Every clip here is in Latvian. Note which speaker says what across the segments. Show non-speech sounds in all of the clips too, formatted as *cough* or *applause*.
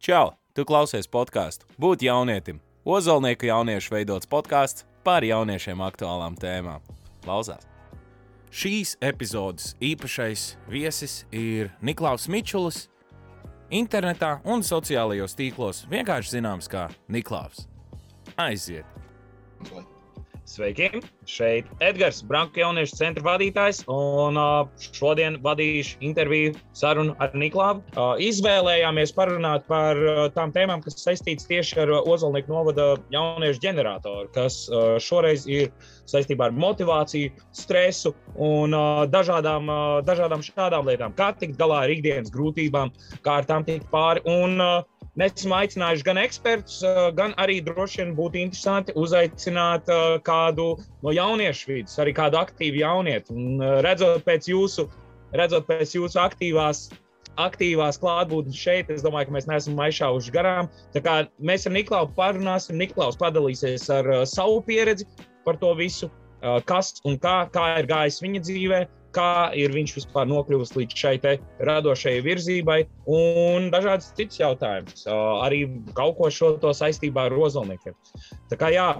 Speaker 1: Čau! Tu klausies podkāstu Būt jaunietim. Ozolnieku jauniešu veidots podkāsts par jauniešiem aktuālām tēmām. Klausās! Šīs epizodes īpašais viesis ir Niklaus Mičulis. Internetā un sociālajos tīklos vienkārši zināms kā Niklaus. Aiziet!
Speaker 2: Sveiki! Šeit Edgars, Branka jauniešu centra vadītājs. Un šodien vadīšu interviju sarunu ar Niklāvu. Izvēlējāmies parunāt par tām tēmām, kas saistītas tieši ar Ozolnieku novada jauniešu ģeneratoru, kas šoreiz ir saistībā ar motivāciju, stresu un dažādām, dažādām šādām lietām. Kā tikt galā ar ikdienas grūtībām, kā ar tām tikt pāri. Un, Mēs esam aicinājuši gan ekspertus, gan arī droši vien būtu interesanti uzaicināt kādu no jauniešu vidus, arī kādu aktīvu jaunieti. Un, redzot pēc jūsu, redzot pēc jūsu aktīvās, aktīvās klātbūtnes šeit, es domāju, ka mēs neesam maišāvuši garām. Tā kā mēs ar Niklausu parunāsim, Niklaus padalīsies ar savu pieredzi par to visu, kas un kā, kā ir gājis viņa dzīvēm kā ir viņš vispār nokļuvis līdz šai radošajai virzībai, un dažādas citas jautājumas. Arī kaut ko šo to saistībā ar rozolniekiem. Tā kā jā,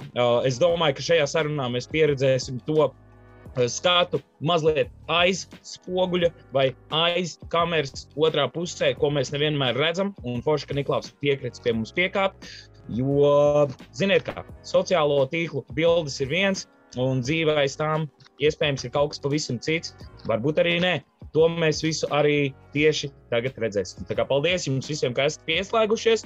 Speaker 2: es domāju, ka šajā sarunā mēs pieredzēsim to skatu mazliet aiz spoguļa vai aiz kameras otrā pusē, ko mēs nevienmēr redzam. Un forši, ka Niklaus piekrits pie mums piekāpt. Jo, ziniet, kā sociālo tīklu bildes ir viens, un dzīvē aiz tām iespējams ir kaut kas pavisam cits, varbūt arī nē. To mēs visu arī tieši tagad redzēsim. Tā kā paldies jums visiem, ka esat pieslēgušies.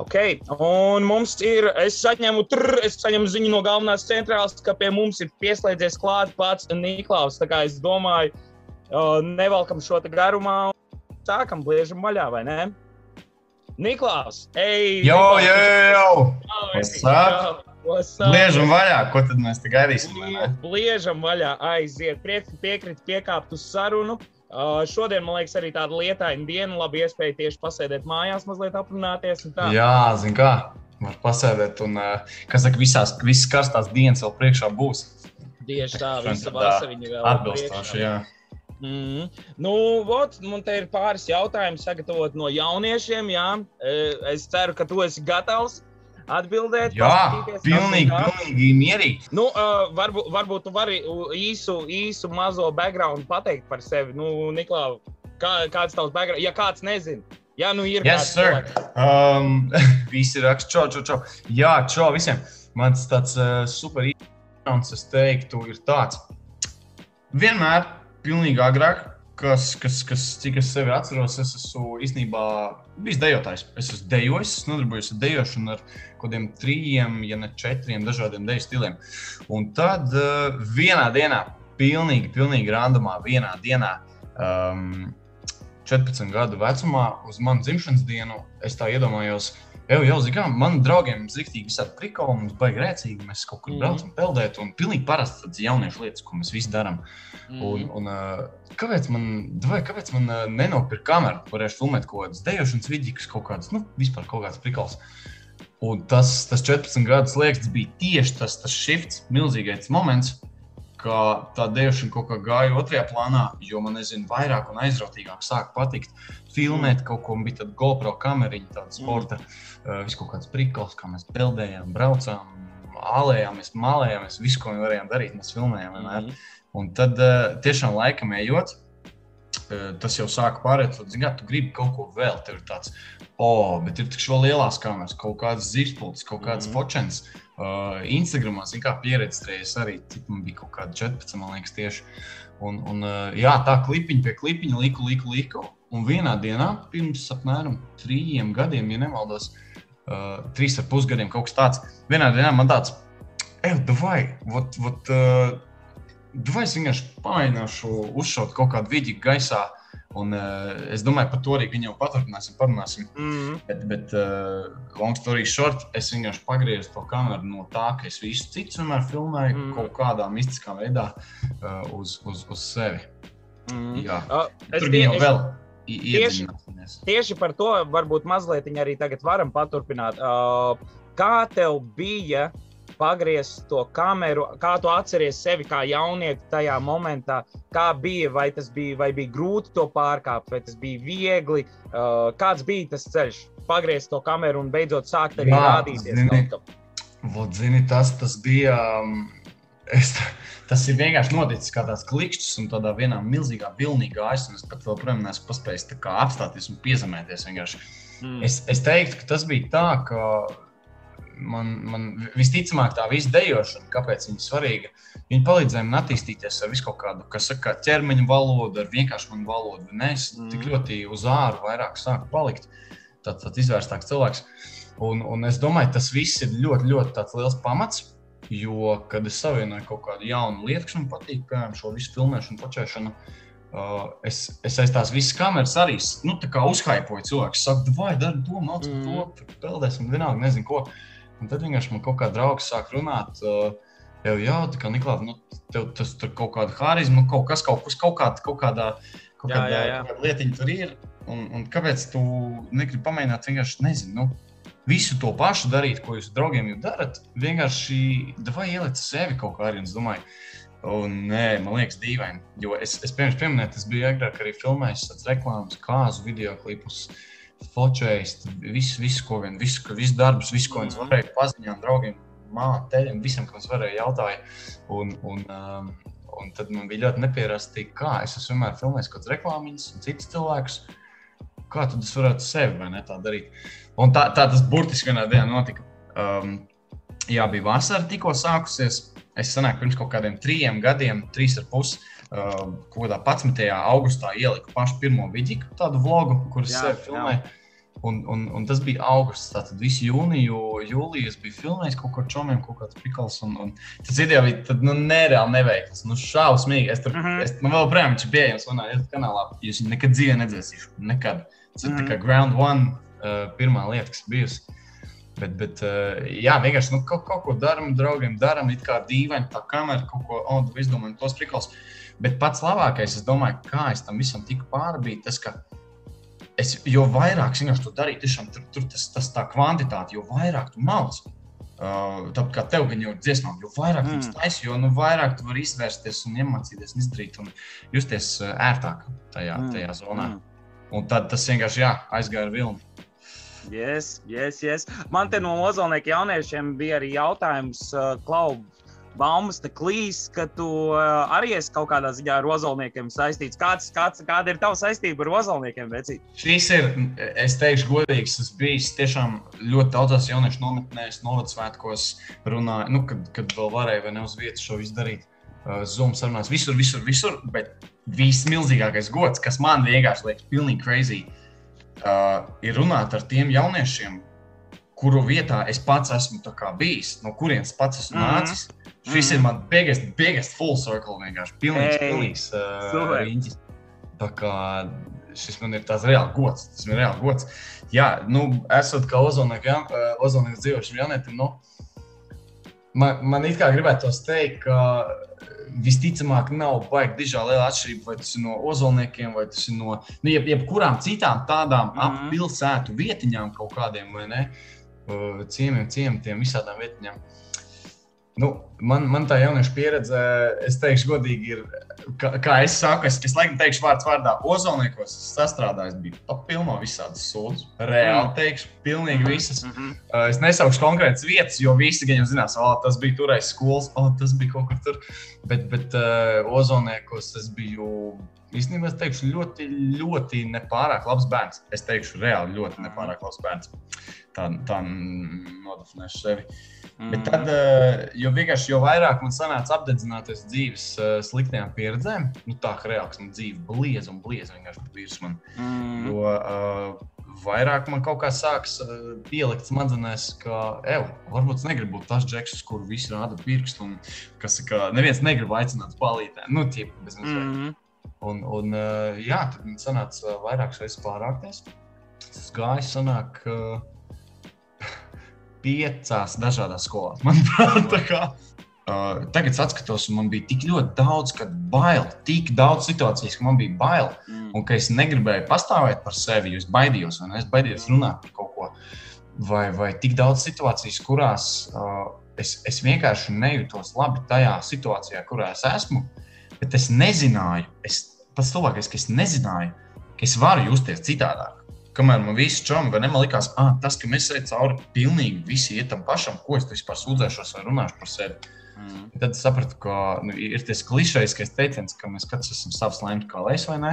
Speaker 2: Ok, un mums ir, es saņemu, trr, es saņemu ziņu no galvenās centrālas, ka pie mums ir pieslēdzies klāt pats Niklaus. Tā kā es domāju, nevelkam šo te garumā un sākam bliežam vaļā, vai ne? Niklaus, ej!
Speaker 3: Jo, jo, jo! jo. Bliežam vaļā, ko tad mēs te gaidīsim?
Speaker 2: Bliežam vaļā, aiziet, piekrīt, piekāpt uz sarunu. Uh, šodien, man liekas, arī tāda lietaina diena, labi iespēja tieši pasēdēt mājās, mazliet aprunāties.
Speaker 3: Jā, zin kā, var pasēdēt un, uh, kas saka, visās, visas karstās dienas vēl priekšā būs.
Speaker 2: Tieši tā, visa vasariņa vēl
Speaker 3: atbilstoši, jā.
Speaker 2: Mm. Nu, vot, man te ir pāris jautājumi sagatavot no jauniešiem. Jā. Es ceru, ka tu esi gatavs atbildēt.
Speaker 3: Jā, pilnīgi, pilnīgi mierīgi.
Speaker 2: Nu, uh, varbūt, varbūt tu vari īsu, īsu mazo background pateikt par sevi. Nu, Niklā, kā, kāds tavs background? Ja kāds nezina. Jā, nu ir.
Speaker 3: Yes, sir. Um, *laughs* visi raksta, čau, čau, čau. Jā, čau visiem. Mans tāds uh, super īsts, es teiktu, ir tāds. Vienmēr, pilnīgi agrāk, kas, kas, kas, cik es sevi atceros, es esmu īstenībā bijis dejotājs. Es esmu dejojis, es nodarbojos ar dejošanu ar kaut kādiem trijiem, ja ne četriem dažādiem deju stiliem. Un tad uh, vienā dienā, pilnīgi, pilnīgi randomā, vienā dienā, um, 14 gadu vecumā, uz manu dzimšanas dienu, es tā iedomājos, Jau, jau zinām, man draugiem ir rīktīgi visādi prikoli, mums baigi rēcīgi, mēs kaut kur mm. braucam peldēt, un pilnīgi parasti tādas jauniešu lietas, ko mēs visi darām. Mm. Un, un, kāpēc man, vai, kāpēc man nenopirkt kameru, varēšu filmēt kaut kādas dejošanas vidīgas, kaut kādas, nu, vispār kaut kādas prikols. Un tas, tas 14 gadus liekas, bija tieši tas, tas shifts, milzīgais moments, ka tā dēļšana kaut kā gāja otrajā plānā, jo man nezinu, vairāk un aizrautīgāk sāk patikt filmēt kaut ko. Bija tāda GoPro kameriņa, tāda mm. sporta, mm. uh, viss kaut kāds prikals, kā mēs peldējām, braucām, ālējāmies, malējāmies, visu, ko mēs varējām darīt, mēs filmējām vienmēr. Mm. Un tad uh, tiešām laikam ejot, uh, tas jau sāka pārēt, tad, zin, tu gribi kaut ko vēl, tev ir tāds, oh, bet ir taču vēl lielās kameras, kaut kādas zirspults, kaut kādas mm. počens. Uh, Instagramā kā pieredzējis arī, cik man bija kaut kāda 14, man liekas, tieši. Un, un, uh, jā, tā klipiņa pie klipiņa liku, liku, liku. Un vienā dienā, pirms apmēram trījiem gadiem, ja nemaldos, uh, trīs ar pusgadiem kaut kas tāds, vienā dienā man tāds, ej, vai, vot, vot, uh, vai es vienkārši pamēģināšu uzšaut kaut kādu vidi gaisā. Uh, Un, uh, es domāju, par to arī viņu paturpināsim, parunāsim. Mm -hmm. Bet, bet uh, long story short, es vienkārši pagriezu to kameru no tā, ka es visu citu vienmēr filmēju mm -hmm. kaut kādā mistiskā veidā uh, uz, uz, uz sevi. Mm -hmm. Jā, uh, tur jau vēl.
Speaker 2: Tieši, tieši par to varbūt mazliet arī tagad varam paturpināt. Uh, kā tev bija pagriezt to kameru, kā tu atceries sevi kā jaunieti tajā momentā, kā bija, vai tas bija, vai bija grūti to pārkāpt, vai tas bija viegli, uh, kāds bija tas ceļš, pagriezt to kameru un beidzot sākt arī Jā, rādīties zini.
Speaker 3: Vot, zini, tas, tas bija. Um, es, tas ir vienkārši noticis kā tāds klikšķis un tādā vienā milzīgā vilnī gājis. Es pat joprojām paspējis apstāties un piezemēties. Vienkārši. Mm. Es, es teiktu, ka tas bija tā, ka man, man visticamāk tā visa dejošana, kāpēc viņa ir svarīga, viņa palīdzēja man attīstīties ar visu kaut kādu, kas saka, ķermeņa valodu, ar vienkāršu manu valodu. Nē, es mm. tik ļoti uz āru vairāk sāku palikt, tad, tad izvērstāks cilvēks. Un, un es domāju, tas viss ir ļoti, ļoti liels pamats. Jo, kad es savienoju kaut kādu jaunu lietu, kas man patīk, piemēram, šo visu filmēšanu, počēšanu, uh, Uh, es, es aiz tās visas kameras arī nu, uzhaipoju cilvēku. Es saku, vai dari to, mācīt mm. to, peldēsim, vienalga, nezinu ko. Un tad vienkārši man kaut kā draugs sāk runāt. Uh, Jau, jā, tā kā Niklaus, nu, tev tas tur kaut kāda harizma, kaut kas, kaut, kas, kaut, kādā, kaut kādā, kaut kādā, jā, jā, jā. kādā lietiņa tur ir. Un, un kāpēc tu negribi pamēģināt vienkārši, nezinu, nu, visu to pašu darīt, ko jūs draugiem jau darat? Vienkārši, vai ieliec sevi kaut kā arī, es domāju, Un, nē, man liekas, dīvaini. Jo es, es pirms pieminēju, tas bija agrāk arī filmējis reklāmas, kāzu video klipus, focējis, visu, visu, ko vien, visu, visu darbus, visu, ko viens mhm. varēja paziņot draugiem, mātei visam, kam es varēju jautāt. Un, un, um, un tad man bija ļoti nepierasti, kā es esmu vienmēr filmējis kaut kādas reklāmas un citus cilvēkus. Kā tad es varētu sevi ne tā darīt? Un tā, tā tas burtiski vienā dienā notika. Um, jā, bija vasara tikko sākusies Es sanāku pirms kaut kādiem trim gadiem, trīs ar pusi. Uh, kaut kādā 11. augustā ieliku pašu pirmo vidīku, tādu vlogu, kuras sev filmēju. Un, un, un tas bija augusts. Tātad visu jūniju, jūliju es biju filmējis kaut ko čomiem, kaut kāds pikls. Un, un tas video bija tad, nu, nereāli neveikls. Nu, šausmīgi. Es tur, uh mhm. -huh. es, man vēl projām viņš ir pieejams manā kanālā. Jūs nekad dzīvē nedzēsīšu. Nekad. Tas uh ir tā kā mhm. ground one uh, pirmā lieta, kas bijusi. Bet, bet eh, jā, vienkārši nu, kaut, kaut ko darām, draugiem darām, it kā dīvaini tā kamera, kaut ko oh, izdomājam, tos prikals. Bet pats labākais, es domāju, kā es tam visam tiku pāri, bija tas, ka es, jo vairāk es to darīju, tiešām tur, tur tas, tas tā kvantitāte, jo vairāk tu māci. Uh, Tāpat kā tev gan jau ir dziesmām, jo vairāk mm. tu taisi, jo nu, vairāk tu vari izvērsties un iemācīties un izdarīt un justies eh, ērtāk tajā, mm. tajā zonā. Mm. Un tad tas vienkārši jā, aizgāja ar vilni.
Speaker 2: Yes, yes, yes. Man te no Ozolnieka jauniešiem bija arī jautājums, uh, Klau, baumas te klīs, ka tu uh, arī esi kaut kādā ziņā ar ozolniekiem saistīts. Kāds, kāds, kāda ir tava saistība ar ozolniekiem? Vecīt?
Speaker 3: Šis ir, es teikšu, godīgs. Es biju tiešām ļoti daudzās jauniešu nometnēs, novacvētkos runāju, nu, kad, kad vēl varēju vai ne uz vietas šo izdarīt. Uh, Zoom sarunās visur, visur, visur, bet vismilzīgākais gods, kas man vienkārši liekas pilnīgi crazy, uh, ir runāt ar tiem jauniešiem, kuru vietā es pats esmu bijis, no kurienes pats esmu mm -hmm. nācis. Šis mm ir mans biggest, biggest full circle. vienkārši pilnīgs, hey, pilnīgs uh, riņķis. Tā kā šis man ir tāds reāls gods. Tas ir reāls gods. Jā, nu, esot kā ozonīgs dzīvošs jaunietim, nu, man, man it kā gribētu teikt, ka visticamāk nav baigta dižā liela atšķirība, vai tas ir no ozolniekiem, vai tas ir no nu, jeb, jebkurām citām tādām mm -hmm. pilsētu vietiņām, kaut kādiem vai ne, ciemiem, ciematiem, visādām vietiņām. Nu, man, man tā jauniešu pieredze, es teikšu, godīgi, ir, kā, kā es saku, es, es laikam teikšu vārds vārdā, ozolniekos sastrādājis, bija papilno visādas sūdzes. Reāli mm. teikšu, pilnīgi mhm, visas. Mm -hmm. es nesaukšu konkrētas vietas, jo visi gan jau zinās, o, tas bija turais skolas, o, tas bija kaut kur tur. Bet, bet uh, ozolniekos es biju īstenībā es teikšu, ļoti, ļoti nepārāk labs bērns. Es teikšu, reāli ļoti nepārāk labs bērns. Tā, tā nodefinēšu sevi. Mm. Bet tad, jo vienkārši jo vairāk man sanāca apdedzināties dzīves eh, sliktajām pieredzēm, nu tā kā reāli man dzīve bliez un bliez vienkārši virs man. Mm. Jo uh, vairāk man kaut kā sāks uh, pielikt smadzenēs, ka, ej, varbūt es negribu būt tas džeks, uz kuru visi rāda pirkstu, un kas, ka neviens negrib aicināt palīdzēt. Nu, tie, bez mazliet. Mm -hmm. Un, un uh, jā, tad man sanāca vairākas reizes pārākties. Tas gāja, sanāk, uh, piecās dažādās skolās. *laughs* Manuprāt, tā kā. Uh, tagad, skatos, man bija tik ļoti daudz, kad bail, tik daudz situācijas, ka man bija bail. Mm. Un ka es negribēju pastāvēt par sevi, jo es baidījos, ne? Es baidījos runāt par kaut ko. Vai, vai tik daudz situācijas, kurās uh, es, es vienkārši nejūtos labi tajā situācijā, kurā es esmu. Bet es nezināju, es, pats cilvēks, ka es nezināju, ka es varu justies citādāk. Kamēr man viss čom, vai ne, man likās, ah, tas, ka mēs ejam cauri pilnīgi visi ietam pašam, ko es vispār sūdzēšos vai runāšu par sevi. Mm. Tad sapratu, ka nu, ir tas klišejiskais teiciens, ka mēs katrs esam savs lēmums, kā lēs vai nē.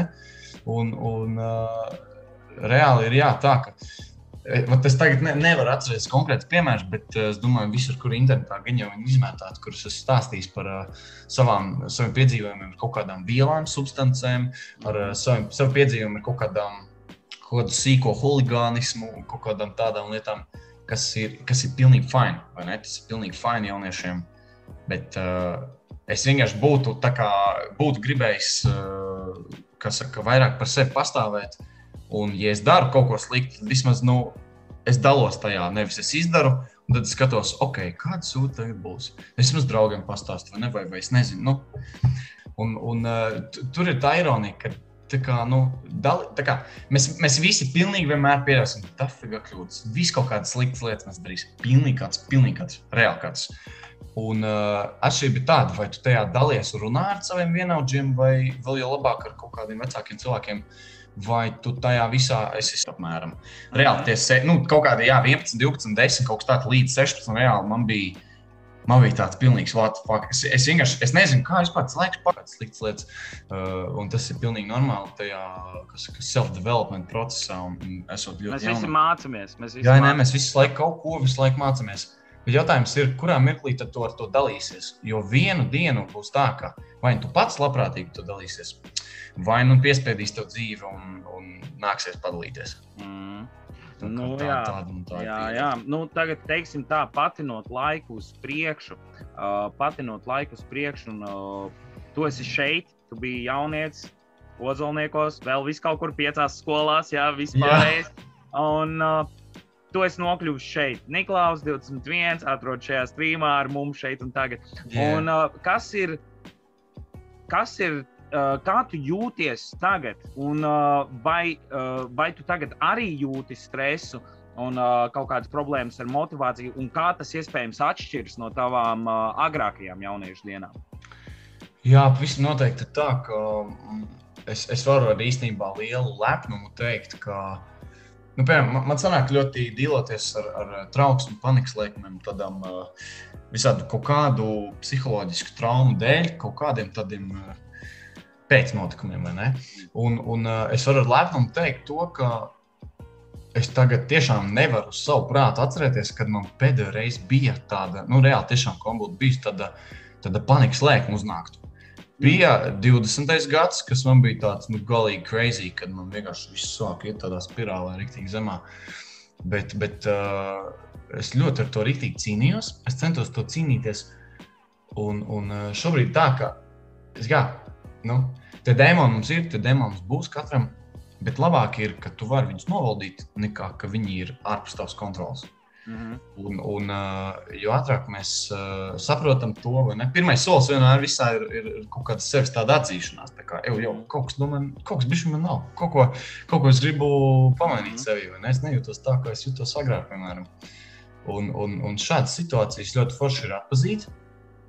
Speaker 3: Un, un uh, reāli ir jā, tā, ka e, es tagad ne, nevaru atcerēties konkrēts piemērs, bet uh, es domāju, visur, kur internetā gan jau ir izmētāts, kurus es stāstīju par uh, savām, saviem piedzīvojumiem, ar kaut kādām vielām, substancēm, ar uh, saviem, saviem piedzīvojumiem, ar kaut kādām kaut kādu sīko huligānismu un kaut kādām tādām lietām, kas ir, kas ir pilnīgi fini. Tas ir pilnīgi fini jauniešiem. Bet uh, es vienkārši būtu, kā, būtu gribējis, uh, saka, vairāk par sevi pastāvēt. Un, ja es daru kaut ko sliktu, tad vismaz nu, es dalos tajā. Nevis es izdaru, tad es skatos, ok, kāda sūta tagad būs. Es vismaz draugiem pastāstīju, vai, ne, vai, vai es nezinu. Nu. Un, un, uh, tur ir tā ironija, ka kā, nu, dali, kā, mēs, mēs visi pilnīgi vienmēr pieļausim, ka tas ir kļūdas. Viss kaut kādas sliktas lietas mēs darīsim. Pilnīgi kāds, pilnīgi kāds, reāli kāds. Un uh, atšķirība ir tāda, vai tu tajā dalies un runā ar saviem vienaudžiem, vai vēl jau labāk ar kaut kādiem vecākiem cilvēkiem. Vai tu tajā visā esi apmēram? Reāli, tie nu, kaut kādi jā, 11, 12, 10, kaut kas tāds līdz 16. Reāli man bija Man bija tāds pilnīgs vārds, es, es vienkārši es nezinu, kā vispār tas laiks pagājis sliktas lietas. Uh, un tas ir pilnīgi normāli tajā self-development procesā. Un, un esot ļoti
Speaker 2: mēs jaunam. visi mācāmies. Mēs
Speaker 3: visi Jā, nē, mēs visu laiku kaut ko visu laiku mācāmies. Bet jautājums ir, kurā mirklī tu ar to dalīsies? Jo vienu dienu būs tā, ka vai nu tu pats labprātīgi to dalīsies, vai nu piespiedīs tev dzīve un, un nāksies padalīties. Mm.
Speaker 2: Nu, tā, jā, tāda, tā jā, jā. Nu, tagad, teiksim, tā, patinot laiku uz priekšu, uh, patinot laiku uz priekšu, un uh, tu esi šeit, tu biji jaunietis, Ozolniekos, vēl vis kaut kur piecās skolās, jā, vispārējais. Un uh, tu esi nokļuvis šeit. Niklaus 21 atrodas šajā streamā ar mums šeit un tagad. Yeah. Un, uh, kas ir, kas ir uh, kā tu jūties tagad, un uh, vai, uh, vai tu tagad arī jūti stresu un uh, kaut kādas problēmas ar motivāciju, un kā tas iespējams atšķiras no tavām uh, agrākajām jauniešu dienām?
Speaker 3: Jā, pavisam noteikti tā, ka mm, es, es varu ar īstenībā lielu lepnumu teikt, ka nu, piemēram, man, man sanāk ļoti dīloties ar, ar trauksmu, panikas liekumiem, tādām uh, visādi kaut kādu psiholoģisku traumu dēļ, kaut kādiem tādiem uh, pēc notikumiem. Un, un es varu ar lepnumu teikt to, ka es tagad tiešām nevaru savu prātu atcerēties, kad man pēdējo reizi bija tāda, nu, reāli tiešām būtu bijusi tāda, tāda panikas lēkme uznāktu. Bija 20. gads, kas man bija tāds nu, galīgi crazy, kad man vienkārši viss sāk iet tādā spirālē, rīktīgi zemā. Bet, bet uh, es ļoti ar to rīktīgi cīnījos. Es centos to cīnīties. Un, un šobrīd tā, ka es, jā, nu, Tie demoni mums ir, tie demoni mums būs katram, bet labāk ir, ka tu vari viņus novaldīt, nekā ka viņi ir ārpus tavas kontrolas. Mm -hmm. Un, un, uh, jo ātrāk mēs uh, saprotam to, ne? Pirmais solis vienmēr ir, ir, kaut kāda sevis tāda atzīšanās. Tā kā jau, jau kaut kas no man, kaut kas bišķi man nav. Kaut ko, kaut ko es gribu pamainīt mm -hmm. sevi, vai ne? Es nejūtos tā, kā es jutos agrāk, piemēram. Un, un, un šādas situācijas ļoti forši ir atpazīt.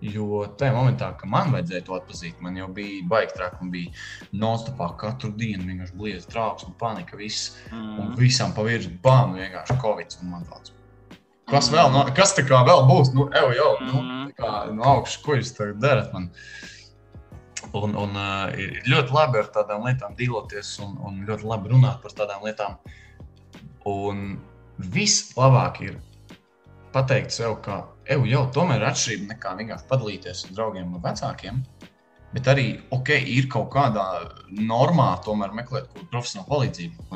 Speaker 3: Jo tajā momentā, kad man vajadzēja to atpazīt, man jau bija baigi traki. Man bija non-stopā katru dienu vienkārši blieza, trauksme, panika, viss. Mm. Un visam pa virsmu bānu vienkārši covid. Tāds, kas vēl, no, kas tā kā vēl būs? Nu, ev, jau, nu, mm-hmm. kā, no augšas, ko jūs tagad darat? Man? Un, un uh, ir ļoti labi ar tādām lietām dīloties un, un ļoti labi runāt par tādām lietām. Un vislabāk ir pateikt sev, ka Eju, jau tomēr ir atšķirība nekā vienkārši padalīties ar draugiem un vecākiem. Bet arī ok, ir kaut kādā normā, tomēr meklēt profesionālu palīdzību.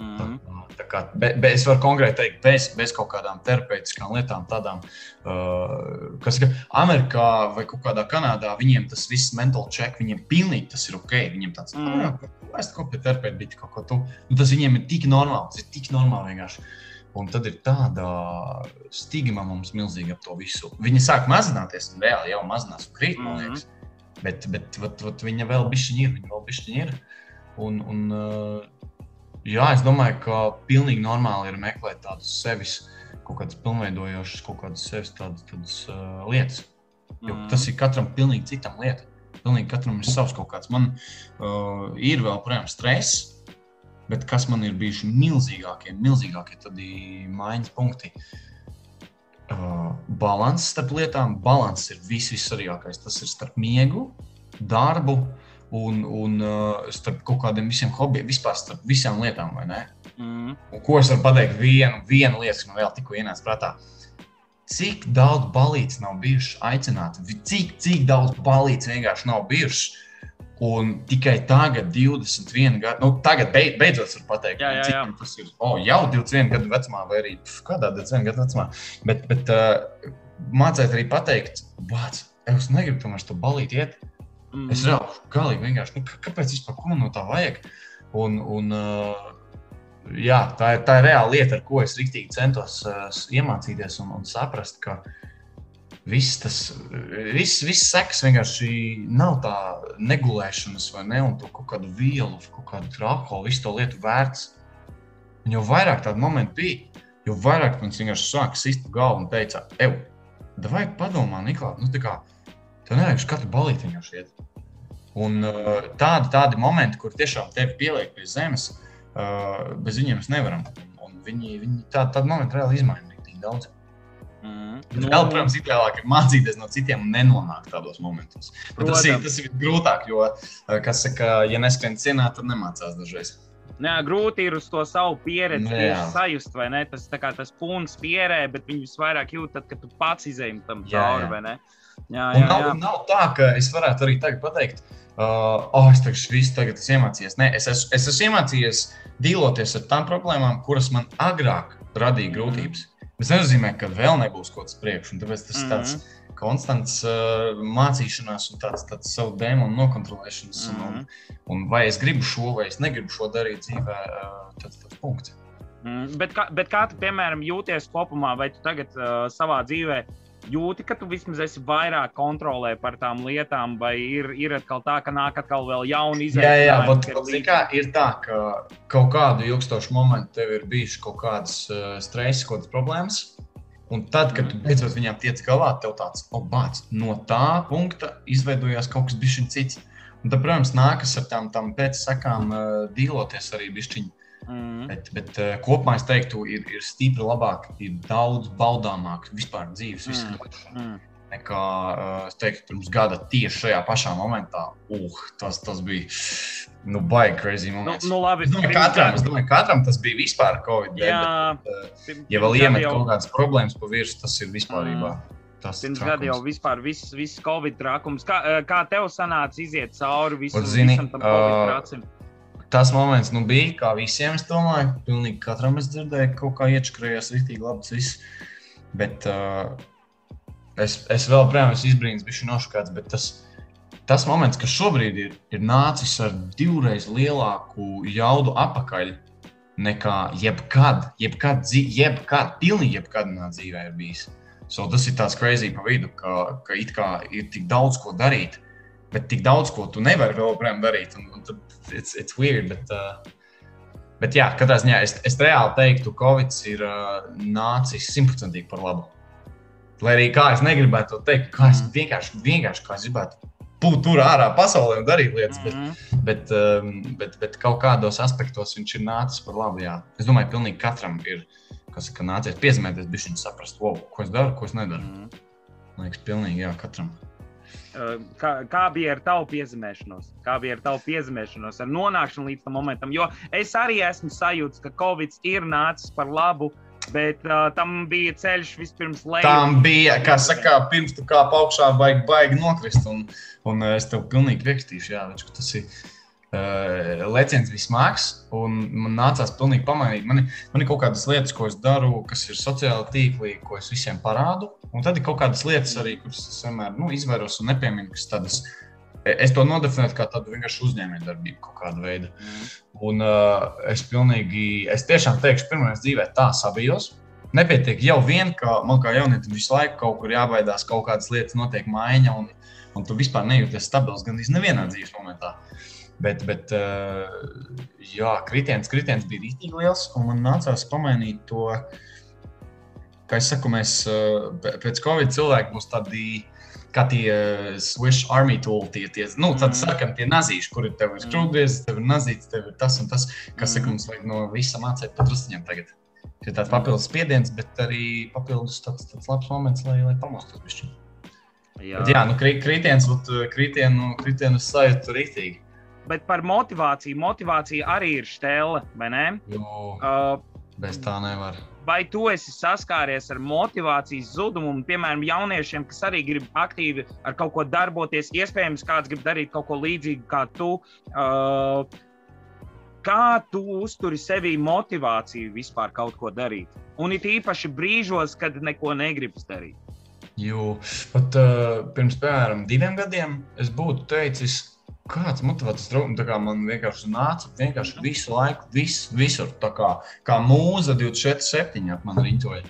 Speaker 3: Mm -hmm. tā, kā, be, be, es varu konkrēti teikt, bez, bez kaut kādām terapeitiskām lietām, tādām, uh, kas ir Amerikā vai kaut kādā Kanādā, viņiem tas viss mental check, viņiem pilnīgi tas ir ok. Viņiem tāds, mm -hmm. es kaut ko pie terapeita biju, kaut ko tu. Nu, tas viņiem ir tik normāli, tas ir tik normāli vienkārši. Un tad ir tāda stigma mums milzīga ap to visu. Viņa sāk mazināties, un reāli jau mazinās un krīt, man liekas. Mm -hmm. Bet, bet vat, vat viņa vēl bišķiņa ir, viņa vēl bišķiņa ir. Un, un, jā, es domāju, ka pilnīgi normāli ir meklēt tādus sevis kaut kādas pilnveidojošas, kaut kādas sevis tādas, tādas uh, lietas. Jo mm. tas ir katram pilnīgi citam lietam. Pilnīgi katram ir savs kaut kāds. Man uh, ir vēl, protams, stress, bet kas man ir bijuši milzīgākie, milzīgākie tādi maiņas punkti. Uh, balans starp lietām. Balans ir viss, vissvarīgākais. Tas ir starp miegu, darbu un, un uh, starp kaut kādiem visiem hobijiem, vispār starp visām lietām. Mm. Un ko es varu pateikt? Vienu, vienu lietu, kas man vēl tikko ienāca prātā. Cik daudz balīdzes nav bijušas aicināti, cik, cik daudz balīdzes vienkārši nav bijušas. Un tikai tagad, 21 gadu, nu, tagad beid, beidzot var pateikt, jā, jā, jā. cik tas ir. Oh, jau 21 gadu vecumā, vai arī pf, kādā 21 gadu vecumā. Bet, bet uh, mācīt arī pateikt, bāc, es negribu tomēr to balīt iet. Mm. Es reāli, galīgi vienkārši, nu, kāpēc vispār ko no tā vajag? Un, un jā, tā, ir, tā ir reāla lieta, ar ko es rīktīgi centos iemācīties un, un saprast, ka viss tas viss, viss seks vienkārši nav tā negulēšanas vai ne, un to kaut kādu vielu, kaut kādu alkoholu, visu to lietu vērts. Un jo vairāk tādu momentu bija, jo vairāk man vienkārši sāka sist galvu un teica, ej, vai padomā, Niklā, nu tā kā tev nevajag katru balīti vienkārši iet. Un uh, tādi, tādi momenti, kur tiešām tevi pieliek pie zemes, Uh, bez viņiem mēs nevaram. Un viņi, viņi tā, tādu momentu reāli izmaina tik daudz. Mm. Nu, vēl, protams, ideālāk ir mācīties no citiem un nenonākt tādos momentos. Bet tas ir, tas ir grūtāk, jo, kas saka, ja neskrien cienā, tad nemācās dažreiz.
Speaker 2: Jā, grūti ir uz to savu pieredzi jā. sajust, vai ne? Tas, tas punkts pierē, bet viņi visvairāk jūt, tad, kad tu pats izējumi tam cauri, vai ne?
Speaker 3: Jā, jā, nav, jā. nav tā, ka es varētu arī tagad pateikt, uh, oh, es tagad visu tagad esmu iemācījies. Nē, es, es, es esmu iemācījies dīloties ar tām problēmām, kuras man agrāk radīja grūtības. Tas nenozīmē, ka vēl nebūs kaut kas priekš, un tāpēc tas ir mm -hmm. tāds mhm. konstants uh, mācīšanās un tāds, tāds savu dēmonu nokontrolēšanas. Mm -hmm. un, un, un vai es gribu šo, vai es negribu šo darīt dzīvē, uh, tas ir punkts.
Speaker 2: Mm, bet, kā, bet kā tu, piemēram, jūties kopumā, vai tu tagad uh, savā dzīvē jūti, ka tu vismaz esi vairāk kontrolē par tām lietām, vai ir, ir atkal tā, ka nāk atkal vēl jauni
Speaker 3: izaicinājumi? Jā, jā, bet, ir, kā, ir tā, ka kaut kādu ilgstošu momentu tev ir bijuši kaut kādas uh, stresa, kaut kādas problēmas. Un tad, kad tu mhm. beidzot viņām tiec galā, tev tāds, bāc, no tā punkta izveidojās kaut kas bišķiņ cits. Un tad, protams, nākas ar tām, tām pēcsakām uh, dīloties arī bišķiņi. Mm. Bet, bet uh, kopumā es teiktu, ir, ir stipri labāk, ir daudz baudāmāk vispār dzīves izskatās. Mm. Mm. Nekā uh, es teiktu, pirms gada tieši šajā pašā momentā, uh, tas, tas bija nu, baigi crazy moments.
Speaker 2: Nu, nu, labi,
Speaker 3: es domāju, katram, es domāju, katram tas bija vispār Covid. Jā, bet, uh, ja vēl iemet jau... kaut kādas problēmas pa virsmu, tas ir vispārībā. Mm.
Speaker 2: Tas pirms gada jau vispār viss, viss Covid trakums. Kā, kā tev sanāca iziet cauri visam, zini, visam tam Covid? Uh,
Speaker 3: tas moments nu, bija, kā visiem, es domāju, pilnīgi katram es dzirdēju, ka kaut kā iečakrējās rītīgi labi tas viss. Bet uh, es, es vēl, protams, izbrīnos, bija šī nošakāts, bet tas, tas moments, kas šobrīd ir, ir nācis ar divreiz lielāku jaudu apakaļ nekā jebkad, jebkad, jebkad, pilnīgi jebkad manā dzīvē ir bijis. So, tas ir tāds crazy pa vidu, ka, ka it kā ir tik daudz ko darīt, bet tik daudz ko tu nevari vēl joprojām darīt. Un, un tad it's, it's weird. Bet, uh, bet jā, katrā ziņā es, es reāli teiktu, ka Covid ir uh, nācis simtprocentīgi par labu. Lai arī kā es negribētu to teikt, kā es mm. vienkārši, vienkārši kā es gribētu būt tur ārā pasaulē un darīt lietas, mm -hmm. bet, bet, um, bet, bet kaut kādos aspektos viņš ir nācis par labu. Jā. Es domāju, ka pilnīgi katram ir kas, ka nācies piezemēties, bija viņa saprast, wow, ko es daru, ko es nedaru. Mm -hmm. Man liekas, pilnīgi jā, katram.
Speaker 2: Kā, kā bija ar tavu piezemēšanos? Kā bija ar tavu piezemēšanos, ar nonākšanu līdz tam momentam? Jo es arī esmu sajūta, ka Covid ir nācis par labu. Bet uh, tam bija ceļš vispirms lejā.
Speaker 3: Tam bija, kā saka, pirms tu kā augšā baigi, baigi nokrist. Un, un es tev pilnīgi piekrītīšu, jā, tas ir uh, leciens bija smags, un man nācās pilnīgi pamainīt. Man, man ir kaut kādas lietas, ko es daru, kas ir sociāli tīkli, ko es visiem parādu. Un tad ir kaut kādas lietas arī, kuras es vienmēr nu, izvairos un nepieminu, kas tādas. E, es to nodefinēju kā tādu vienkārši uzņēmējdarbību, kaut kāda veida. Mm. Un uh, es pilnīgi, es tiešām teikšu, pirmā dzīvē tā sabijos. Nepietiek jau vien, ka man kā jaunietim visu laiku kaut kur jābaidās, kaut kādas lietas notiek maiņa, un, un tu vispār nejūties stabils gandrīz nevienā dzīves momentā. Uh, Bet, bet jā, kritiens, kritiens bija rītīgi liels, un man nācās pamainīt to, kā es saku, mēs pēc Covid cilvēki būs tādi. Kā tie uh, Swiss Army tool, tie, tie nu, tādi mm. sarkani, tie nazīši, kur tev ir skrūvgriezis, tev ir nazīts, tev ir tas un tas, kas, mm. saka, mums vajag no visa mācīt pa trustiņiem tagad. Ir tāds papildus spiediens, bet arī papildus tāds, tāds labs moments, lai, lai pamostos bišķiņu. Jā, bet, jā nu, kritiens, kritienu, kritienu sajūtu rītīgi.
Speaker 2: Bet par motivāciju. Motivācija arī ir stēle, vai ne?
Speaker 3: Jo, uh, bez tā nevar
Speaker 2: vai tu esi saskāries ar motivācijas zudumu, piemēram, jauniešiem, kas arī grib aktīvi ar kaut ko darboties, iespējams, kāds grib darīt kaut ko līdzīgu kā tu. Uh, kā tu uzturi sevī motivāciju vispār kaut ko darīt? Un it īpaši brīžos, kad neko negribas darīt.
Speaker 3: Jo pat uh, pirms, piemēram, diviem gadiem es būtu teicis, kāds motivēts trūkums. Man vienkārši nāca vienkārši visu laiku, vis, visur. Tā kā, kā mūza 24, 7 ap man riņķoja.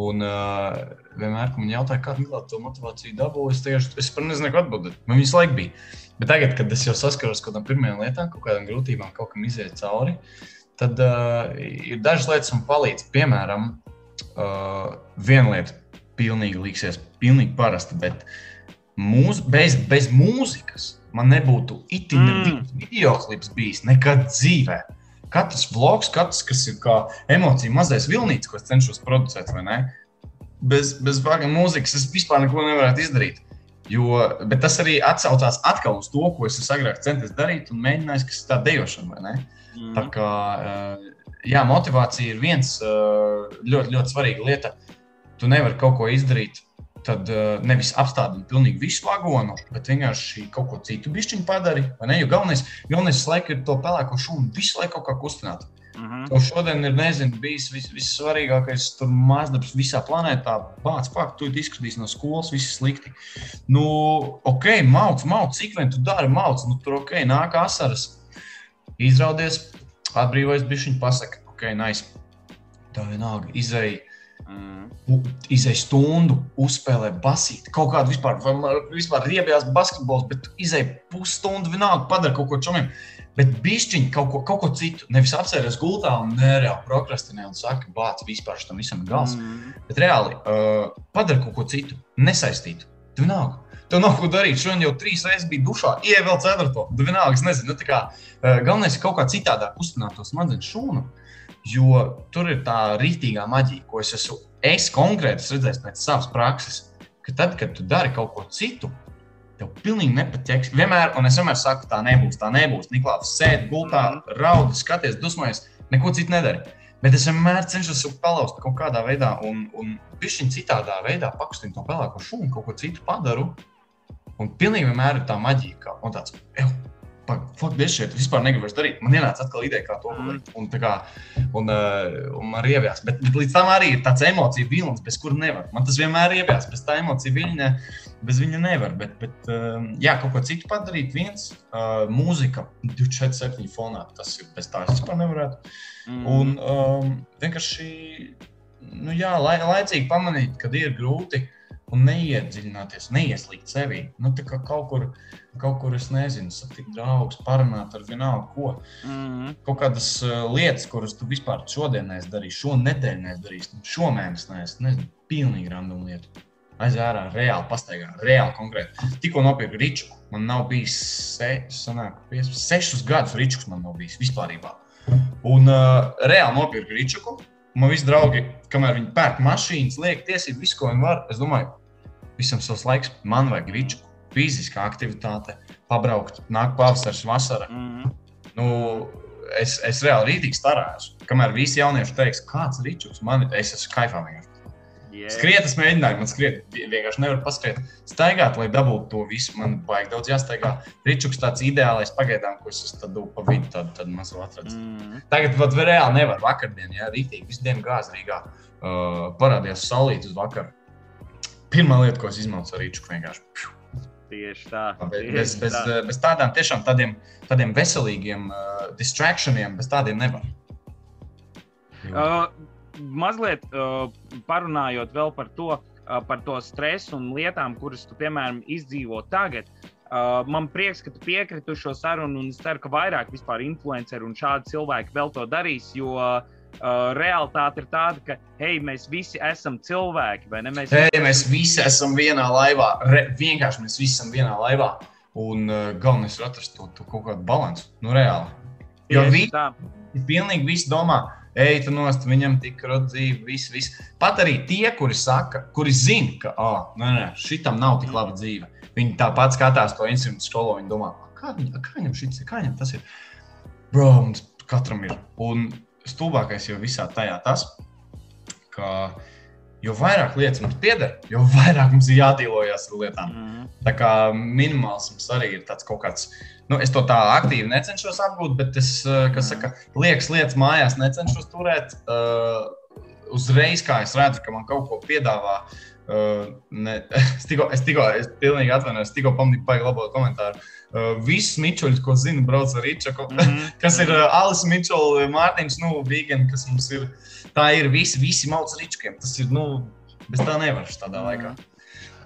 Speaker 3: Un uh, vienmēr, kad man jautāja, kāda ir tā motivācija dabū, es tieši es nezinu, ko atbildēt. Man visu laiku bija. Bet tagad, kad es jau saskaros ar kaut kādām pirmajām lietām, kaut kādām grūtībām, kaut kam iziet cauri, tad uh, ir dažas lietas, kas man palīdz. Piemēram, uh, viena lieta, pilnīgi liksies, pilnīgi parasta, bet mūs, bez, bez mūzikas man nebūtu itin mm. video klips bijis nekad dzīvē. Katrs vlogs, katrs, kas ir kā emocija mazais vilnīts, ko es cenšos producēt, vai ne? Bez, bez vāga mūzikas es vispār neko nevarētu izdarīt. Jo, bet tas arī atsaucās atkal uz to, ko es agrāk centies darīt un mēģināju, kas ir tā dejošana. Mm. Tā kā eh, jā, motivācija ir viens eh, ļoti, ļoti svarīga lieta. Tu nevari kaut ko izdarīt tad uh, nevis apstādini pilnīgi visu vagonu, bet vienkārši kaut ko citu bišķiņu padari. Jo galvenais, galvenais laikam ir to pelēko šūnu visu laiku kaut kā kustināt. Mm -hmm. To šodien ir nezinu, bijis vis, vissvarīgākais mākslinieks visā planētā. Bācis, pak, tu izskatīs no skolas, viss slikti. Nu, ok, mauc, mauc, cik vien tu dari, mauc, nu, tur ok, nāk asaras. Izraudies, atbrīvojas, bišķiņu pasaka, ok, nice. Tā vienalga, izēja Mm. Izej stundu, uzspēlē basīt, kaut kādu vispār, vispār riebjās basketbols, bet izej pusstundu vienalga, padara kaut ko čomiem. Bet bišķiņi kaut ko, kaut ko citu. Nevis apsēties gultā un nereāli prokrastinē un saka, bāc, vispār tam visam ir gals. Mm. Bet reāli uh, padara kaut ko citu, nesaistītu. Tu vienalga. Tev nav ko darīt. Šodien jau trīs reizes bija dušā, ievēl ceturto. Tu vienalga, es nezinu, nu, kā, uh, galvenais ir kaut kā citādāk uztunēt to smadzenes šūnu. Uh, Jo tur ir tā rītīgā maģija, ko es esmu es konkrēti redzējis pēc savas prakses, ka tad, kad tu dari kaut ko citu, tev pilnīgi nepatiks. Vienmēr, un es vienmēr saku, tā nebūs, tā nebūs. Niklaus sēž gultā, mhm. raud, skaties, dusmojas, neko citu nedari. Bet es vienmēr cenšos palauzt kaut kādā veidā, un, un pišķiņ citādā veidā pakustināt to pelēko šūnu, kaut ko citu padaru. Un pilnīgi vienmēr ir tā maģija, kā tāds, Fuck, es šeit vispār negribu darīt. Man ienāca atkal ideja, kā to darīt. Mm. Un, kā, un, uh, un man ir ievijās. Bet, bet līdz tam arī ir tāds emociju vilnis, bez kura nevar. Man tas vienmēr ir ievijās. Bez tā emociju viļņa, bez viņa nevar. Bet, bet uh, jā, kaut ko citu padarīt. Viens, uh, mūzika 24, 7 fonā. Tas ir bez tā, es vispār nevarētu. Mm. Un um, vienkārši, nu jā, lai, laicīgi pamanīt, kad ir grūti un neiedziļināties, neieslīgt sevi. Nu, kā kaut kur, kaut kur es nezinu, satikt draugus, parunāt ar vienalga ko. Mm -hmm. Kaut kādas uh, lietas, kuras tu vispār šodien neesi darījis, šo nedēļu neesi darījis, nu, šomēnes neesi, nezinu, pilnīgi random lietu. Aiz ārā, reāli pastaigā, reāli konkrēti. Tikko nopirku rīču. Man nav bijis se, sanāk, pies, sešus gadus rīčuks, man nav bijis vispār. Un uh, reāli nopirku rīču. Man visi draugi, kamēr viņi pērk mašīnas, liek tiesību, visu, ko viņi var. Es domāju, visam savs laiks. Man vajag rīču, fiziska aktivitāte, pabraukt, nāk pavasaris, vasara. Mm -hmm. nu, es, es reāli rītīgi starājos. Kamēr visi jaunieši teiks, kāds ir rīčuks, man es esmu kaifā vienkārši. Yeah. Skriet, es mēģināju, man skriet, vienkārši nevaru paskriet. Staigāt, lai dabūtu to visu, man vajag daudz jāstaigā. Rīčuks tāds ideālais pagaidām, ko es esmu pa vidu, tad, tad mazu atradis. Mm. Tagad pat reāli nevar vakardien, jā, rītīgi, visu dienu gāz Rīgā. Uh, parādījās saulīt uz vakaru pirmā lieta, ko es izmantoju, ir rīču vienkārši.
Speaker 2: Tieši tā.
Speaker 3: Tieši bez, bez, tā. bez tādām tiešām tādiem, tādiem veselīgiem uh, distrakcijiem, bez tādiem nevar.
Speaker 2: Uh, mazliet uh, parunājot vēl par to, uh, par to stresu un lietām, kuras tu, piemēram, izdzīvo tagad. Uh, man prieks, ka tu piekriti šo sarunu, un es ceru, ka vairāk vispār influenceri un šādi cilvēki vēl to darīs, jo uh, uh, realitāte ir tāda, ka, hei, mēs visi esam cilvēki, vai ne?
Speaker 3: Mēs, hei, mēs visi esam vienā laivā. Re, vienkārši mēs visi esam vienā laivā. Un uh, galvenais ir atrast to, to kaut kādu līdzsvaru. Nu, reāli. Jo viņi pilnīgi visi domā, ej, tu nost, viņam tik dzīve, viss, viss. Pat arī tie, kuri saka, kuri zina, ka, oh, nē, nē, šitam nav tik laba dzīve. Viņi tāpat skatās to instrumentu skolu, viņi domā, kā, viņa, kā viņam šis ir, kā viņam tas ir. Bro, mums katram ir. Un stulbākais jau visā tajā tas, ka jo vairāk lietas mums pieder, jo *laughs* vairāk mums ir jādīlojas ar lietām. Mm -hmm. Tā kā minimālisms arī ir tāds kaut kāds. Nu, es to tā aktīvi necenšos apgūt, bet es, eh, kas saka, liekas lietas mājās necenšos turēt. Uh, uzreiz, kā es redzu, ka man kaut ko piedāvā, uh, ne, *laughs* es tikko, es tikko, es pilnīgi atvainojos, tikko pamanīju, baigi labo komentāru. Uh, Uh, visus Mičuļus, ko zinu, brauc ar Ričaku, mm -hmm. *laughs* kas ir uh, Alis Mičuļs, Mārtiņš, nu, Vīgan, kas mums ir. Tā ir visi, visi mauc Ričakiem. Tas ir, nu, bez tā nevar tādā mm -hmm. laikā.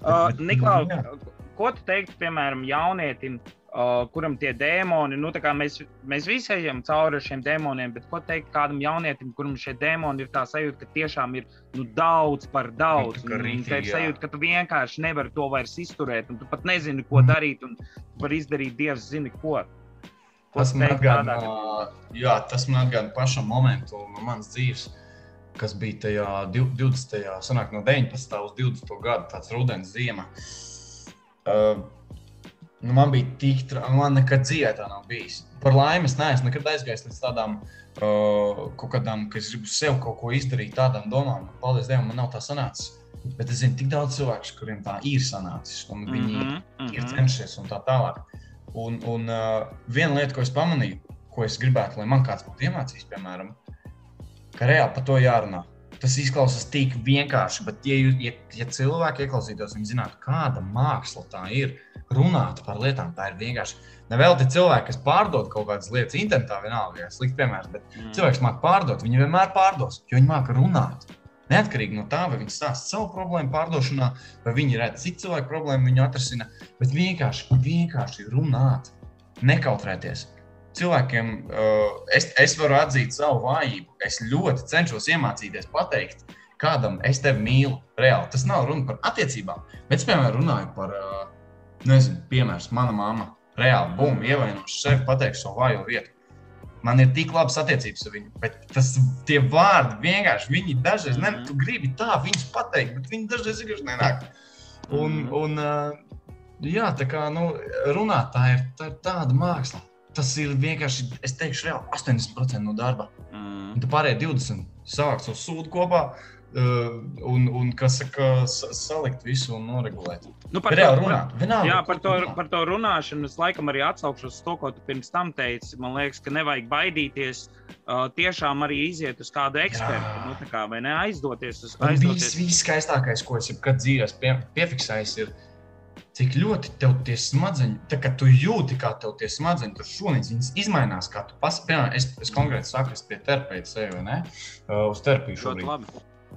Speaker 2: Uh, Niklā, *laughs* ko tu teiktu, piemēram, jaunietim, uh, kuram tie dēmoni, nu, mēs, mēs visi ejam cauri šiem dēmoniem, bet ko teikt kādam jaunietim, kuram šie dēmoni ir tā sajūta, ka tiešām ir nu, daudz par daudz. Nu, tā ir sajūta, ka tu vienkārši nevari to vairs izturēt, un tu pat nezini, ko mm. darīt, un tu vari izdarīt dievs zini ko.
Speaker 3: ko tas man atgādina, jā, tas man atgādina pašam momentu no manas dzīves. Kas bija tajā 20. sanāk no 19. uz 20. gadu, tāds rudens ziema. Uh, Nu, man bija tik traki, man nekad dzīvē tā nav bijis. Par laimi es neesmu nekad aizgājis līdz tādām uh, kaut kādām, ka es gribu sev kaut ko izdarīt, tādām domām. Paldies Dievam, man nav tā sanācis. Bet es zinu tik daudz cilvēku, kuriem tā ir sanācis, un viņi mm -hmm, mm -hmm. ir cenšies un tā tālāk. Un, un uh, viena lieta, ko es pamanīju, ko es gribētu, lai man kāds būtu iemācījis, piemēram, ka reāli par to jārunā. Tas izklausās tik vienkārši, bet, ja, ja, ja cilvēki ieklausītos, viņi zinātu, kāda māksla tā ir. Runāt par lietām, tā ir vienkārši. Nevēl te cilvēki, kas pārdod kaut kādas lietas internetā, vienalga, ja slikti piemērs, bet mm. cilvēks māca pārdot, viņi vienmēr pārdos, jo viņi māca runāt. Neatkarīgi no tā, vai viņi stāsta savu problēmu pārdošanā, vai viņi redz citu cilvēku problēmu, viņu atrasina, bet vienkārši, vienkārši runāt, nekautrēties cilvēkiem uh, es, es varu atzīt savu vājību. Es ļoti cenšos iemācīties pateikt, kādam es tevi mīlu. Reāli. Tas nav runa par attiecībām. Bet es, piemēram, runāju par, uh, nezinu, piemēram, mana mamma. Reāli, bum, ievainošu sevi, pateikšu savu vājo vietu. Man ir tik labas attiecības ar viņu, bet tas tie vārdi vienkārši, viņi dažreiz, mm -hmm. ne, tu gribi tā viņus pateikt, bet viņi dažreiz vienkārši nenāk. Un, mm -hmm. un uh, jā, tā kā, nu, runāt tā ir, tā ir tāda māksla tas ir vienkārši, es teikšu, reāli 80% no darba. Mm. Un tu pārējie 20 sākt savu sūdu kopā. Uh, un, un kas saka, salikt visu un noregulēt.
Speaker 2: Nu, par, Reāli runāt. Vienalga, jā, par to, runāt. par to runāšanu es laikam arī atsaukšos uz to, ko tu pirms tam teici. Man liekas, ka nevajag baidīties uh, tiešām arī iziet uz kādu ekspertu. Jā. Nu, kā, vai ne aizdoties uz to?
Speaker 3: Viss, viss skaistākais, ko es jebkad dzīvēs pie, piefiksējis, ir cik ļoti tev tie smadzeņi, tā kā tu jūti, kā tev tie smadzeņi tur šūnīs, viņas izmainās. Kā tu pas, piemēram, es, es konkrēti saku, es pie terapeita sevi, ne? Uh, uz terapiju šobrīd.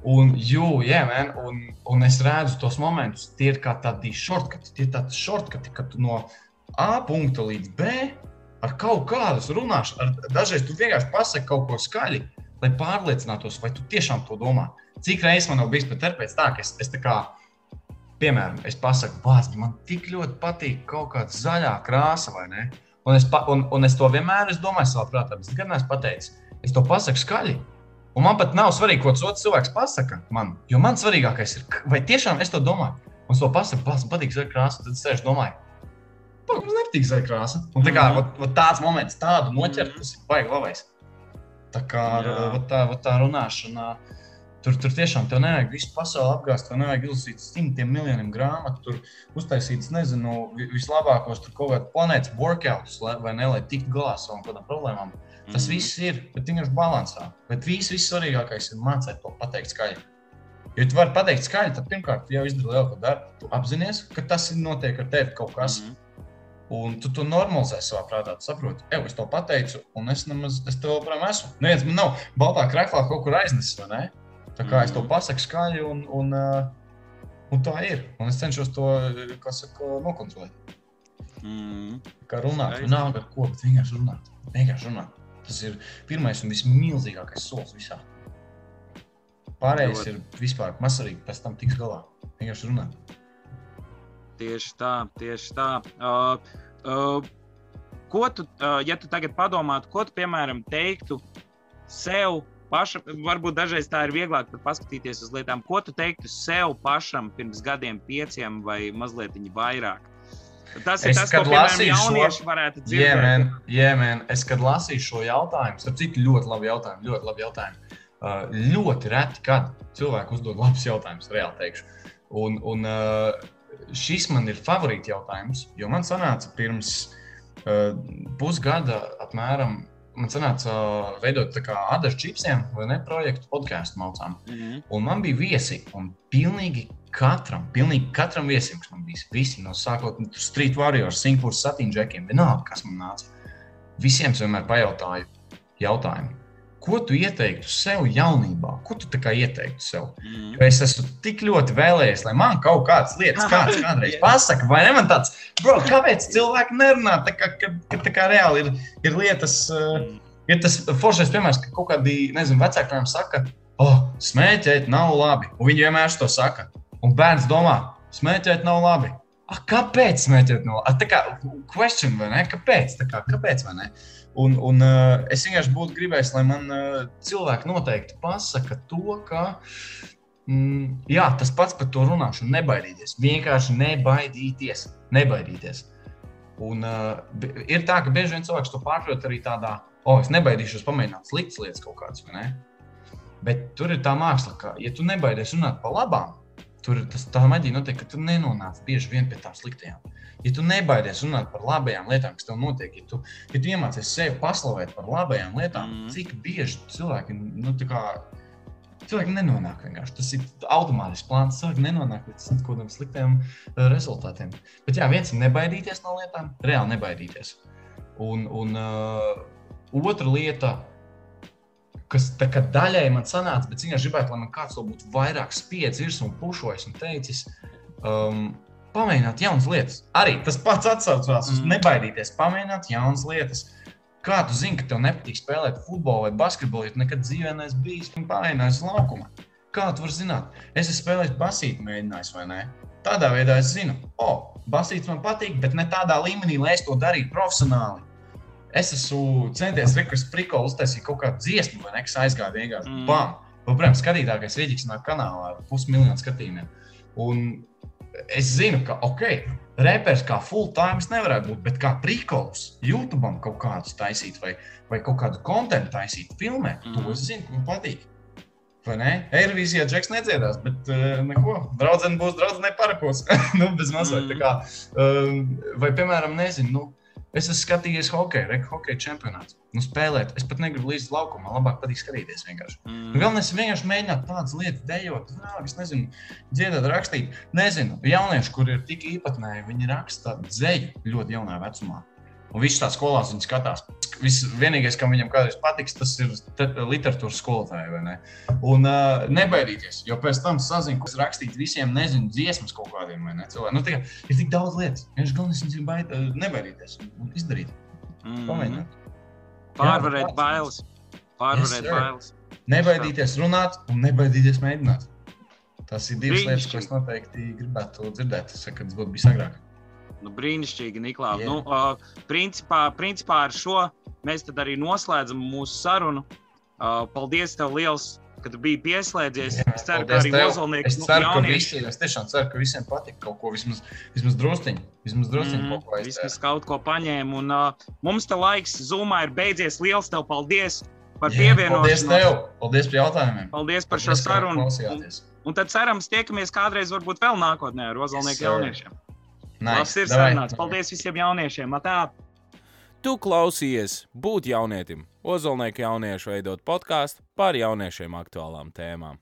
Speaker 3: Un, jū, yeah, man, un, un es redzu tos momentus, tie ir kā tādi shortcuti, tie ir tādi shortcuti, ka tu no A punkta līdz B ar kaut kādu runāšanu, dažreiz tu vienkārši pasaki kaut ko skaļi, lai pārliecinātos, vai tu tiešām to domā. Cik reizes man nav bijis pat terapeits tā, ka es, es tā kā piemēram, es pasaku, bāzi, man tik ļoti patīk kaut kāda zaļā krāsa, vai ne? Un es, pa, un, un es to vienmēr es domāju savā prātā, bet es nekad neesmu pateicis. Es to pasaku skaļi. Un man pat nav svarīgi, ko otrs cilvēks pasaka man. Jo man svarīgākais ir, vai tiešām es to domāju. Un es to pasaku, bāzi, man patīk zaļā krāsa. Tad es sēžu domāju, man nepatīk zaļā krāsa. Un tā kā mm -hmm. vat, tāds moments, tādu noķert, tas ir baigi labais. Tā kā vat, tā, vat, tā runāšana. Uh, Tur, tur tiešām tev nevajag visu pasauli apgāzt, tev nevajag izlasīt simtiem miljoniem grāmatu, tur uztaisīt, nezinu, vislabākos tur kaut kādu planētas workouts, vai ne, lai tiktu galā ar savām problēmām. Tas mm. viss ir, bet vienkārši balansā. Bet viss, viss svarīgākais ir mācīt to pateikt skaļi. Ja tu vari pateikt skaļi, tad pirmkārt, jau izdari lielu darbu. Tu apzinājies, ka tas ir notiek ar tevi kaut kas. Mm -hmm. Un tu to normalizē savā prātā. Tu saproti, ej, es to pateicu, un es nemaz, es tev joprojām esmu. Neviens man nav baltā krāklā kaut kur aiznesis, vai ne? Tā kā es to pasaku skaļi, un, un, uh, un tā ir. Un es cenšos to saka, nokontrolēt. Mm. Kā runāt, vienalga ar ko, bet vienkārši runāt. Vienkārši runāt. Tas ir pirmais un vismilzīgākais solis visā. Pārējais ir vispār mazsvarīgi, pēc tam tiks galā. Vienkārši runāt.
Speaker 2: Tieši tā, tieši tā. Uh, uh, ko tu, uh, ja tu tagad padomātu, ko tu, piemēram, teiktu sev pašam, varbūt dažreiz tā ir vieglāk paskatīties uz lietām, ko tu teiktu sev pašam pirms gadiem, pieciem vai mazliet vairāk. Tas ir es, tas, ko lasīju jaunieši šo... varētu dzirdēt.
Speaker 3: Yeah, man, yeah, man. Es, kad lasīju šo jautājumu, starp citu, ļoti labi jautājumu, ļoti labi jautājumu. Uh, ļoti reti, kad cilvēki uzdod labus jautājumus, reāli teikšu. Un, un uh, šis man ir favorīts jautājums, jo man sanāca pirms uh, pusgada apmēram. Man sanāca uh, veidot tādu adažu čipsiem, vai ne? Projektu podkāstu maucām. Mm -hmm. Un man bija viesi, un pilnīgi katram, pilnīgi katram viesim, kas man bija, visi no sākot no Street Warriors, Singapūras satīņģekiem, vienalga, kas man nāca. Visiem vienmēr pajautāju jautājumu ko tu ieteiktu sev jaunībā? Ko tu ieteiktu sev? Mm. Jo es esmu tik ļoti vēlējies, lai man kaut kādas lietas, *laughs* kāds kādreiz pasaka, vai ne? Man tāds, bro, kāpēc cilvēki nerunā? Tā kā, ka, tā kā reāli ir, ir lietas, uh, ir tas foršais piemērs, ka kaut kādi, nezinu, vecāki viņam saka, oh, smēķēt nav labi. Un viņi vienmēr to saka. Un bērns domā, smēķēt nav labi. A, kāpēc nav labi? A, tā kā question, vai ne? Kāpēc? Tā kā, kāpēc, vai ne? Un, un uh, es vienkārši būtu gribējis, lai man uh, cilvēki noteikti pasaka to, ka mm, jā, tas pats par to runāšanu, nebaidīties. Vienkārši nebaidīties. nebaidīties. Un, uh, ir tā, ka bieži vien cilvēks to pārprot arī tādā, o, oh, es nebaidīšos pamēģināt sliktas lietas kaut kādas, vai ne? Bet tur ir tā māksla, ka, ja tu nebaidies runāt par labām, tur tas tā maģija notiek, ka tu nenonāc bieži vien pie tām sliktajām ja tu nebaidies runāt par labajām lietām, kas tev notiek, ja tu, ja tu iemācies sevi paslavēt par labajām lietām, mm. cik bieži cilvēki, nu, kā, cilvēki nenonāk vienkārši. Tas ir automātisks plāns, cilvēki nenonāk līdz kaut kādiem sliktiem uh, rezultātiem. Bet jā, viens ir nebaidīties no lietām, reāli nebaidīties. Un, un uh, otra lieta, kas daļai man sanāca, bet es gribētu, lai man kāds to būtu vairāk spiedzis virsū un pušojis un teicis. Um, pamēģināt jaunas lietas. Arī tas pats atsaucās uz mm. nebaidīties, pamēģināt jaunas lietas. Kā tu zini, ka tev nepatīk spēlēt futbolu vai basketbolu, ja nekad dzīvē neesi bijis pamēģinājis laukumā? Kā tu vari zināt? Es esmu spēlējis basīti, mēģinājis vai nē. Tādā veidā es zinu, o, oh, basīts man patīk, bet ne tādā līmenī, lai es to darītu profesionāli. Es esmu centies rekursu prikolu uztaisīt kaut kādu dziesmu, vai ne, kas aizgāja vienkārši mm. bam! Protams, skatītākais nāk kanālā ar pusmiljonu skatījumiem. Un es zinu, ka ok, reperis kā full time nevarētu būt, bet kā prikols YouTube kaut kādus taisīt vai, vai kaut kādu kontekstu taisīt, filmēt, mm. to es zinu, man patīk. Vai ne? Eirovīzijā džeks nedziedās, bet uh, neko. Draudzene būs draudzene parakos. *laughs* nu, bez mazliet. Mm. Kā, uh, vai, piemēram, nezinu, nu, Es esmu skatījies hokeju, reku hokeja čempionāts. Nu, spēlēt, es pat negribu līdz laukumam, man labāk patīk skatīties vienkārši. Mm. Nu, galvenais ir vienkārši mēģināt tādas lietas, dejot, nā, es nezinu, dziedāt, rakstīt. Nezinu, jaunieši, kur ir tik īpatnēji, viņi raksta dzēju ļoti jaunā vecumā. Un viss tā skolās viņi skatās. Viss, vienīgais, kam viņam kādreiz patiks, tas ir literatūras skolotāji. Ne? Un uh, nebaidīties, jo pēc tam sazina, kas rakstīt visiem, nezinu, dziesmas kaut kādiem. Ne, nu, tā, ir tik daudz lietas. Viņš galvenais ir baid, nebaidīties un izdarīt. Mm. Pamēģināt.
Speaker 2: Pārvarēt Jā, bailes. Pārvarēt yes, bailes.
Speaker 3: Nebaidīties runāt un nebaidīties mēģināt. Tas ir divas lietas, ko es noteikti gribētu dzirdēt, kad tas būtu bijis agrāk.
Speaker 2: Nu, brīnišķīgi, Niklaus. Nu, uh, principā, principā ar šo mēs arī noslēdzam mūsu sarunu. Uh, paldies, tev liels, ka tu biji pieslēdzies. Jā, es ceru, ka arī Ozolnieks
Speaker 3: es ceru, ka visiem, es tiešām ceru, ka visiem patīk kaut ko vismaz, vismaz drusciņu. Vismaz drusciņu mm, kaut ko.
Speaker 2: Vismaz kaut ko paņēmu. Un uh, mums te laiks Zoomā ir beidzies. Liels tev paldies par pievienošanos.
Speaker 3: Paldies tev! Paldies par jautājumiem!
Speaker 2: Paldies par paldies, šo sarunu! Un, un tad cerams, tiekamies kādreiz varbūt vēl nākotnē ar Ozolnieku yes, jauniešiem. Nice. Labs ir sarunāts. Paldies visiem jauniešiem. Atā.
Speaker 1: Tu klausies būt jaunietim. Ozolnieku jauniešu veidot podkāstu par jauniešiem aktuālām tēmām.